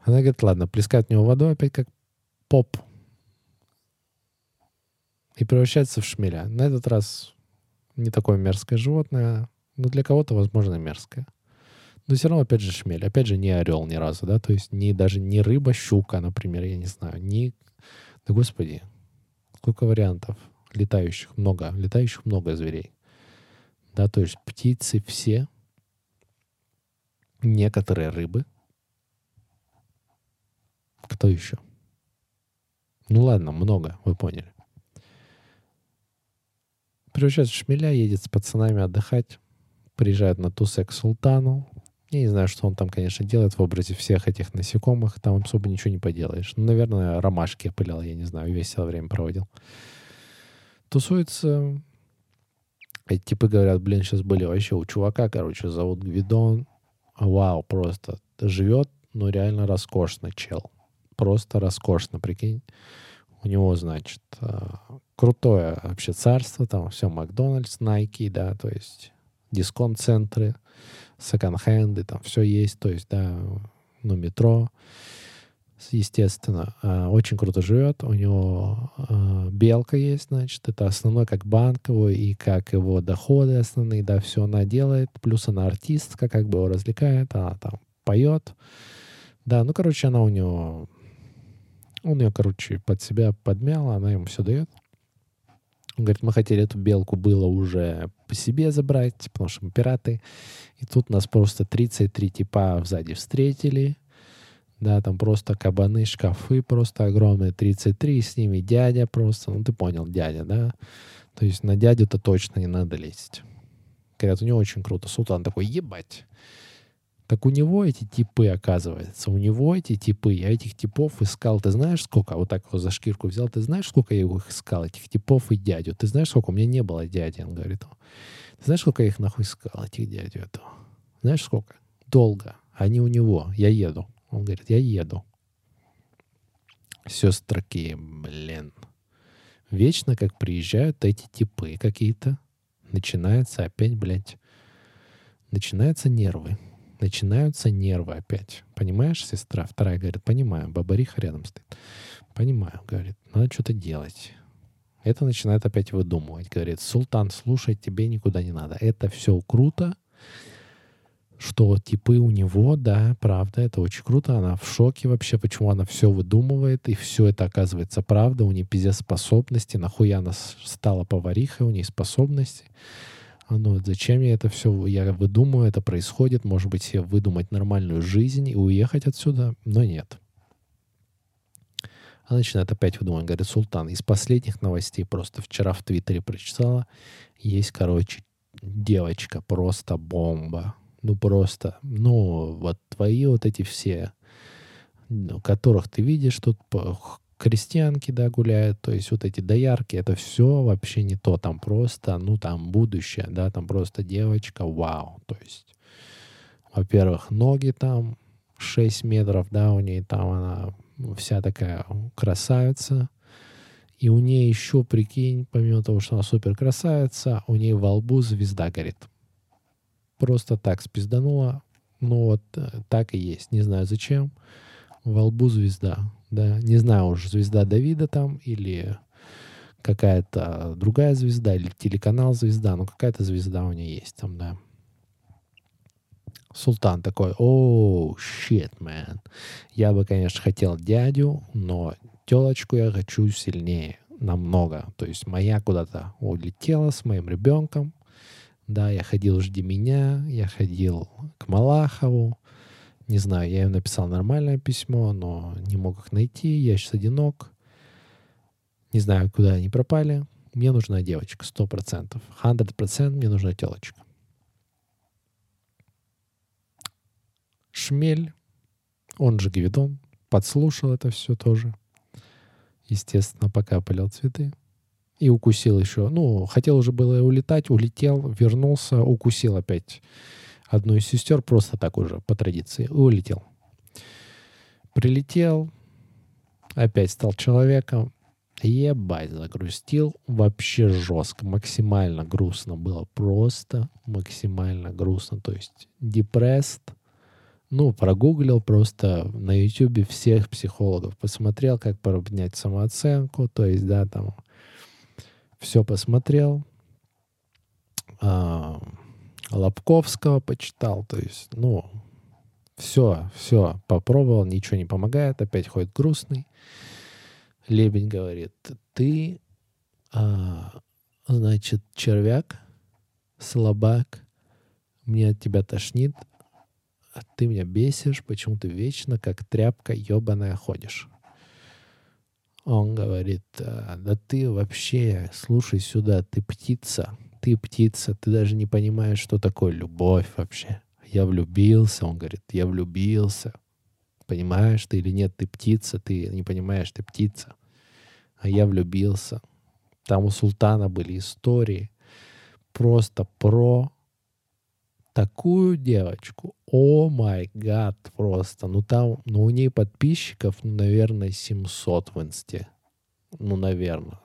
Она говорит, ладно, плескает в него водой опять как поп. И превращается в шмеля. На этот раз не такое мерзкое животное, но для кого-то, возможно, мерзкое. Но все равно, опять же, шмель. Опять же, не орел ни разу, да, то есть не, даже не рыба, щука, например, я не знаю, не... Да господи, сколько вариантов летающих, много, летающих много зверей. Да, то есть птицы все, некоторые рыбы. Кто еще? Ну ладно, много, вы поняли. Превращается шмеля, едет с пацанами отдыхать, приезжает на Тусе к султану. Я не знаю, что он там, конечно, делает в образе всех этих насекомых. Там особо ничего не поделаешь. Ну, наверное, ромашки опылял, я не знаю, весело время проводил тусуется. Эти типы говорят, блин, сейчас были вообще у чувака, короче, зовут Гвидон. Вау, просто живет, ну, реально роскошно, чел. Просто роскошно, прикинь. У него, значит, а, крутое вообще царство, там все Макдональдс, Найки, да, то есть дисконт-центры, секонд-хенды, там все есть, то есть, да, ну, метро естественно, а, очень круто живет. У него а, белка есть, значит, это основной как банк его и как его доходы основные, да, все она делает. Плюс она артистка, как бы его развлекает, она там поет. Да, ну, короче, она у него... Он ее, короче, под себя подмял, она ему все дает. Он говорит, мы хотели эту белку было уже по себе забрать, потому что мы пираты. И тут нас просто 33 типа сзади встретили да, там просто кабаны, шкафы просто огромные, 33, с ними дядя просто, ну ты понял, дядя, да, то есть на дядю-то точно не надо лезть. Говорят, у него очень круто. Султан такой, ебать. Так у него эти типы, оказывается, у него эти типы, я этих типов искал, ты знаешь сколько, вот так его за шкирку взял, ты знаешь, сколько я их искал, этих типов и дядю, ты знаешь, сколько, у меня не было дяди, он говорит, ты знаешь, сколько я их нахуй искал, этих дядю этого, знаешь, сколько? Долго, они у него, я еду. Он говорит, я еду. Сестрки, блин. Вечно как приезжают эти типы какие-то. Начинается опять, блядь. Начинаются нервы. Начинаются нервы опять. Понимаешь, сестра? Вторая говорит, понимаю. Бабариха рядом стоит. Понимаю, говорит, надо что-то делать. Это начинает опять выдумывать. Говорит, Султан, слушай, тебе никуда не надо. Это все круто что типы у него, да, правда, это очень круто. Она в шоке вообще, почему она все выдумывает, и все это оказывается правда. У нее пиздец способности. Нахуя она стала поварихой, у нее способности. А ну, зачем я это все, я выдумываю, это происходит, может быть, себе выдумать нормальную жизнь и уехать отсюда, но нет. Она начинает опять выдумывать, говорит, Султан, из последних новостей просто вчера в Твиттере прочитала, есть, короче, девочка, просто бомба ну просто, ну вот твои вот эти все, ну, которых ты видишь тут крестьянки, да, гуляют, то есть вот эти доярки, это все вообще не то, там просто, ну, там будущее, да, там просто девочка, вау, то есть, во-первых, ноги там 6 метров, да, у нее там она вся такая красавица, и у нее еще, прикинь, помимо того, что она супер красавица, у нее во лбу звезда горит просто так спиздануло. Ну вот э, так и есть. Не знаю зачем. Во лбу звезда. Да, не знаю уж, звезда Давида там или какая-то другая звезда или телеканал звезда, ну какая-то звезда у нее есть там, да. Султан такой, о, shit, man. Я бы, конечно, хотел дядю, но телочку я хочу сильнее, намного. То есть моя куда-то улетела с моим ребенком. Да, я ходил «Жди меня», я ходил к Малахову. Не знаю, я им написал нормальное письмо, но не мог их найти. Я сейчас одинок. Не знаю, куда они пропали. Мне нужна девочка, сто процентов. Hundred процент мне нужна телочка. Шмель, он же Гвидон, подслушал это все тоже. Естественно, пока полил цветы. И укусил еще. Ну, хотел уже было улетать, улетел, вернулся, укусил опять одну из сестер, просто так уже, по традиции, и улетел. Прилетел, опять стал человеком, Ебать, загрустил вообще жестко, максимально грустно было, просто максимально грустно, то есть депресс, ну, прогуглил просто на YouTube всех психологов, посмотрел, как поднять самооценку, то есть, да, там, все посмотрел, а, Лобковского почитал, то есть, ну, все, все попробовал, ничего не помогает, опять ходит грустный. Лебедь говорит, ты, а, значит, червяк, слабак, мне от тебя тошнит, а ты меня бесишь, почему ты вечно как тряпка ебаная ходишь. Он говорит, «А, да ты вообще, слушай сюда, ты птица, ты птица, ты даже не понимаешь, что такое любовь вообще. Я влюбился, он говорит, я влюбился. Понимаешь ты или нет, ты птица, ты не понимаешь, ты птица а я влюбился. Там у султана были истории просто про такую девочку. О май гад, просто. Ну там, ну у ней подписчиков, ну, наверное, 700 в инсте. Ну, наверное.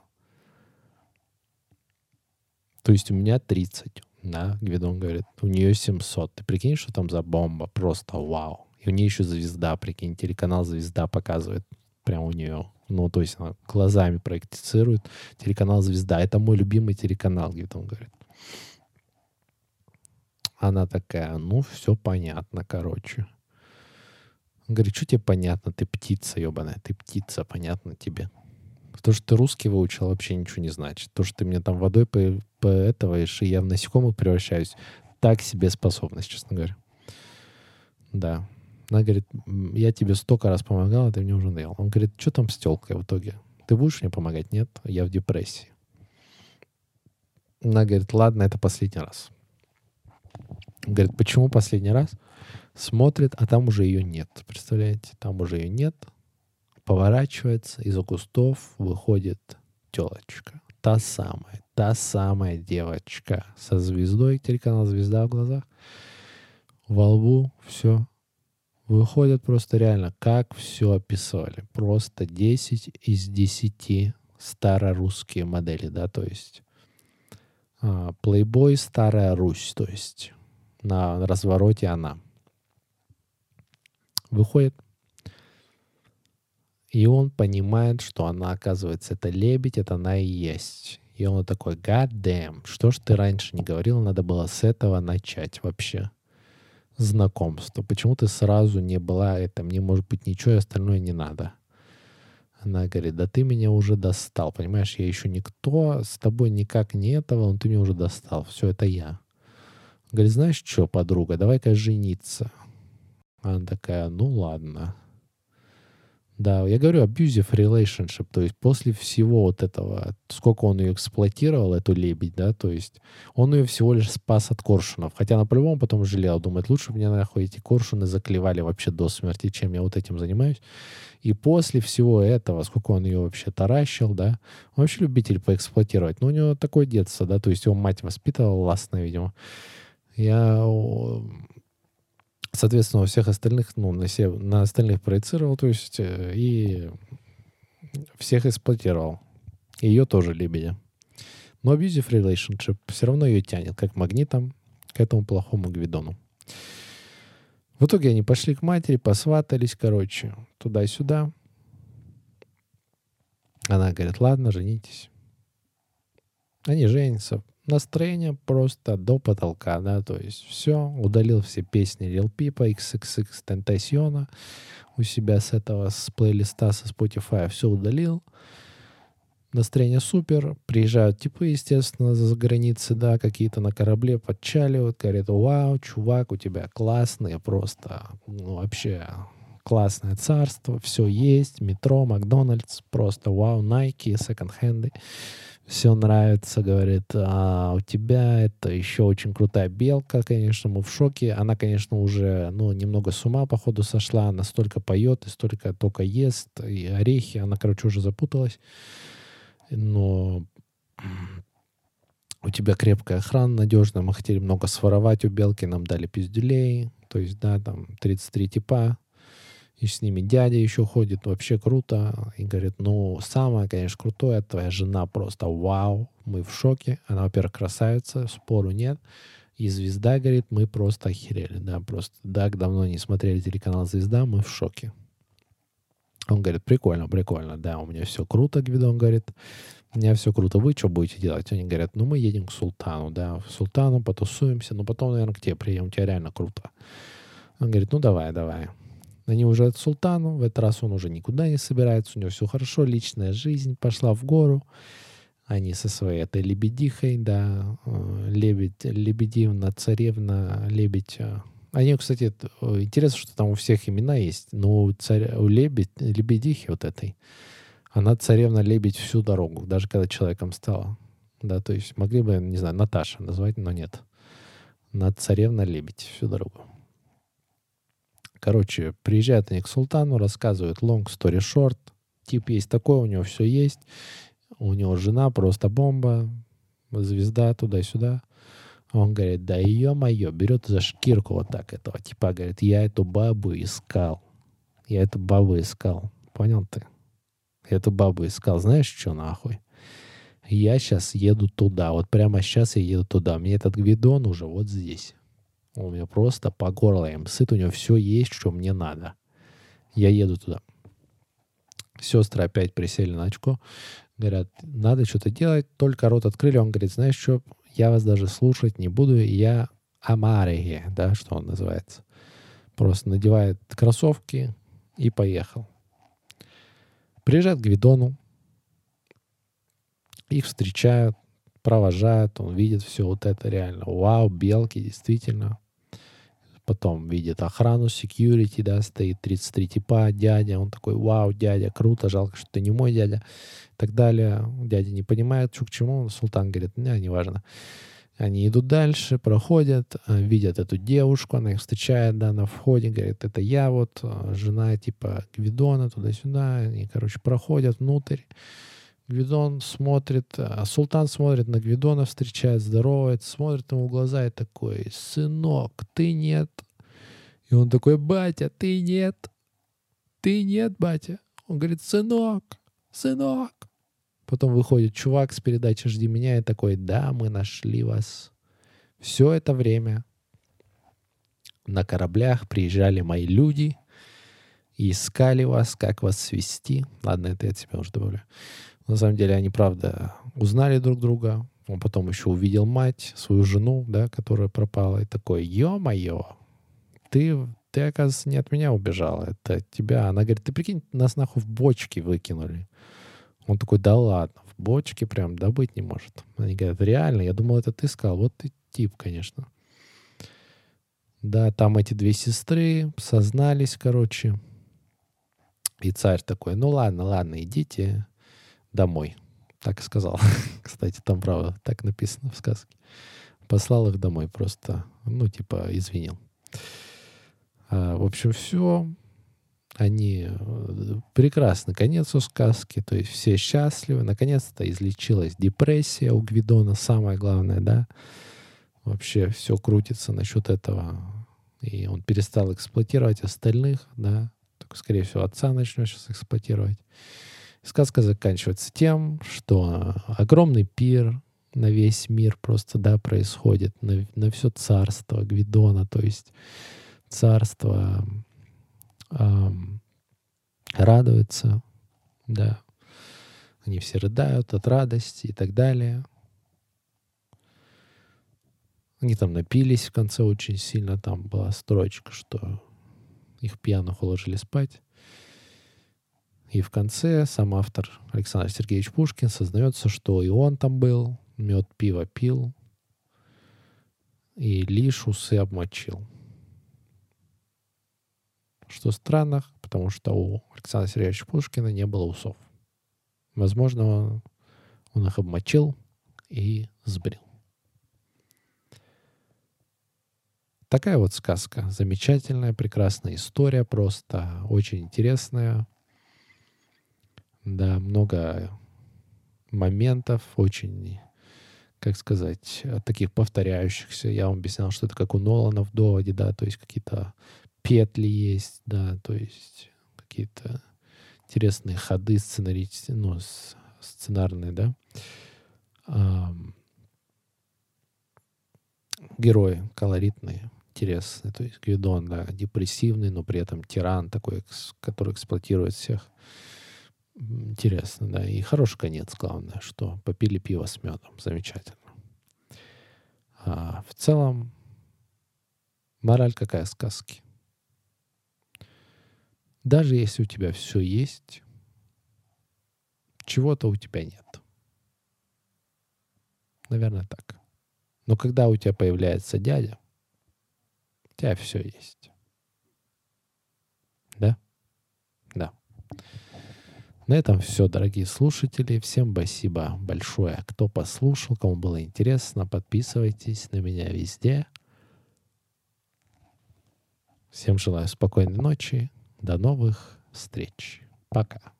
То есть у меня 30. Да, Гвидон говорит, у нее 700. Ты прикинь, что там за бомба? Просто вау. И у нее еще звезда, прикинь, телеканал «Звезда» показывает прямо у нее. Ну, то есть она глазами проектицирует телеканал «Звезда». Это мой любимый телеканал, где-то он говорит. Она такая, ну, все понятно, короче. Он говорит, что тебе понятно? Ты птица, ебаная, ты птица, понятно тебе. То, что ты русский выучил, вообще ничего не значит. То, что ты мне там водой по, по этого, и я в насекомых превращаюсь, так себе способность, честно говоря. Да. Она говорит, я тебе столько раз помогала, ты мне уже надоел. Он говорит, что там с телкой в итоге? Ты будешь мне помогать? Нет, я в депрессии. Она говорит, ладно, это последний раз. Говорит, почему последний раз? Смотрит, а там уже ее нет. Представляете? Там уже ее нет. Поворачивается, из-за кустов выходит телочка. Та самая, та самая девочка со звездой, телеканал «Звезда» в глазах. Во лбу все выходят просто реально, как все описывали. Просто 10 из 10 старорусские модели, да, то есть а, Playboy Старая Русь, то есть на развороте она. Выходит, и он понимает, что она, оказывается, это лебедь, это она и есть. И он такой, god damn, что ж ты раньше не говорил, надо было с этого начать вообще знакомство? Почему ты сразу не была это? Мне, может быть, ничего и остальное не надо. Она говорит, да ты меня уже достал, понимаешь, я еще никто, с тобой никак не этого, но ты меня уже достал, все это я. Говорит, знаешь что, подруга, давай-ка жениться. Она такая, ну ладно. Да, я говорю abusive relationship, то есть после всего вот этого, сколько он ее эксплуатировал, эту лебедь, да, то есть он ее всего лишь спас от коршунов, хотя она по-любому потом жалела, думает, лучше бы мне нахуй эти коршуны заклевали вообще до смерти, чем я вот этим занимаюсь. И после всего этого, сколько он ее вообще таращил, да, он вообще любитель поэксплуатировать, но у него такое детство, да, то есть его мать воспитывала властно, видимо. Я соответственно, у всех остальных, ну, на, все, на остальных проецировал, то есть, э, и всех эксплуатировал. Ее тоже лебедя. Но abusive relationship все равно ее тянет, как магнитом, к этому плохому Гвидону. В итоге они пошли к матери, посватались, короче, туда-сюда. Она говорит, ладно, женитесь. Они женятся. Настроение просто до потолка, да, то есть все, удалил все песни Lil Peep, XXX Tentacion у себя с этого, с плейлиста, со Spotify, все удалил. Настроение супер, приезжают типы, естественно, за границы, да, какие-то на корабле подчаливают, говорят, вау, чувак, у тебя классные просто, ну, вообще классное царство, все есть, метро, Макдональдс, просто вау, Nike, секонд-хенды все нравится, говорит, а у тебя это еще очень крутая белка, конечно, мы в шоке. Она, конечно, уже, ну, немного с ума, походу, сошла, она столько поет и столько только ест, и орехи, она, короче, уже запуталась. Но у тебя крепкая охрана надежная, мы хотели много своровать у белки, нам дали пиздюлей, то есть, да, там 33 типа, и с ними дядя еще ходит, вообще круто. И говорит, ну, самое, конечно, крутое, твоя жена просто вау, мы в шоке. Она, во-первых, красавица, спору нет. И звезда, говорит, мы просто охерели, да, просто так давно не смотрели телеканал «Звезда», мы в шоке. Он говорит, прикольно, прикольно, да, у меня все круто, Гвидон говорит, у меня все круто, вы что будете делать? Они говорят, ну мы едем к Султану, да, в Султану потусуемся, но потом, наверное, к тебе приедем, у тебя реально круто. Он говорит, ну давай, давай. Они уже от султану, в этот раз он уже никуда не собирается, у него все хорошо, личная жизнь пошла в гору. Они со своей этой лебедихой, да, э, лебедь, лебедивна, царевна, лебедь. Э. Они, кстати, э, интересно, что там у всех имена есть, но у, царя, у лебедь, лебедихи вот этой, она царевна лебедь всю дорогу, даже когда человеком стала. Да, то есть могли бы, не знаю, Наташа назвать, но нет. Она царевна лебедь всю дорогу. Короче, приезжают они к султану, рассказывают long story short. Тип есть такой, у него все есть. У него жена просто бомба, звезда туда-сюда. Он говорит, да мое, берет за шкирку вот так этого. Типа говорит, я эту бабу искал. Я эту бабу искал. Понял ты? Я эту бабу искал. Знаешь, что нахуй? Я сейчас еду туда. Вот прямо сейчас я еду туда. Мне этот гвидон уже вот здесь. У меня просто по горло им сыт, у него все есть, что мне надо. Я еду туда. Сестры опять присели на очко. Говорят, надо что-то делать. Только рот открыли. Он говорит, знаешь что, я вас даже слушать не буду. Я амареге, да, что он называется. Просто надевает кроссовки и поехал. Приезжает к Гвидону. Их встречают, провожают. Он видит все вот это реально. Вау, белки, действительно потом видит охрану, security, да, стоит 33 типа, дядя, он такой, вау, дядя, круто, жалко, что ты не мой дядя, и так далее. Дядя не понимает, что к чему, султан говорит, не, неважно. Они идут дальше, проходят, э, видят эту девушку, она их встречает, да, на входе, говорит, это я вот, э, жена типа Гвидона, туда-сюда, они, короче, проходят внутрь, Гвидон смотрит, а султан смотрит на Гвидона, встречает, здоровается, смотрит ему в глаза и такой, сынок, ты нет. И он такой, батя, ты нет. Ты нет, батя. Он говорит, сынок, сынок. Потом выходит чувак с передачи «Жди меня» и такой, да, мы нашли вас. Все это время на кораблях приезжали мои люди и искали вас, как вас свести. Ладно, это я от себя уже добавлю. На самом деле они, правда, узнали друг друга. Он потом еще увидел мать, свою жену, да, которая пропала. И такой, ё-моё, ты, ты, оказывается, не от меня убежала, это от тебя. Она говорит, ты прикинь, нас нахуй в бочки выкинули. Он такой, да ладно, в бочке прям добыть не может. Они говорят, реально, я думал, это ты сказал. Вот ты тип, конечно. Да, там эти две сестры сознались, короче. И царь такой, ну ладно, ладно, идите домой. Так и сказал. Кстати, там, правда, так написано в сказке. Послал их домой просто, ну, типа, извинил. А, в общем, все. Они э, прекрасный конец у сказки, то есть все счастливы. Наконец-то излечилась депрессия у Гвидона, самое главное, да. Вообще все крутится насчет этого. И он перестал эксплуатировать остальных, да. Только, скорее всего, отца начнет сейчас эксплуатировать. Сказка заканчивается тем, что огромный пир на весь мир просто, да, происходит, на, на все царство Гвидона, то есть царство эм, радуется, да, они все рыдают от радости и так далее. Они там напились в конце очень сильно. Там была строчка, что их пьяных уложили спать. И в конце сам автор Александр Сергеевич Пушкин сознается, что и он там был, мед пиво пил, и лишь усы обмочил. Что странно, потому что у Александра Сергеевича Пушкина не было усов. Возможно, он их обмочил и сбрил. Такая вот сказка. Замечательная, прекрасная история, просто очень интересная. Да, много моментов, очень, как сказать, таких повторяющихся. Я вам объяснял, что это как у Нолана в доводе, да, то есть какие-то петли есть, да, то есть какие-то интересные ходы сценарические, ну, сценарные, да. Герои колоритные, интересные. То есть Гвидон, да, депрессивный, но при этом тиран такой, который эксплуатирует всех. Интересно, да. И хороший конец, главное, что попили пиво с медом. Замечательно. А в целом, мораль какая сказки? Даже если у тебя все есть, чего-то у тебя нет. Наверное, так. Но когда у тебя появляется дядя, у тебя все есть. Да? Да. На этом все, дорогие слушатели. Всем спасибо большое, кто послушал, кому было интересно. Подписывайтесь на меня везде. Всем желаю спокойной ночи. До новых встреч. Пока.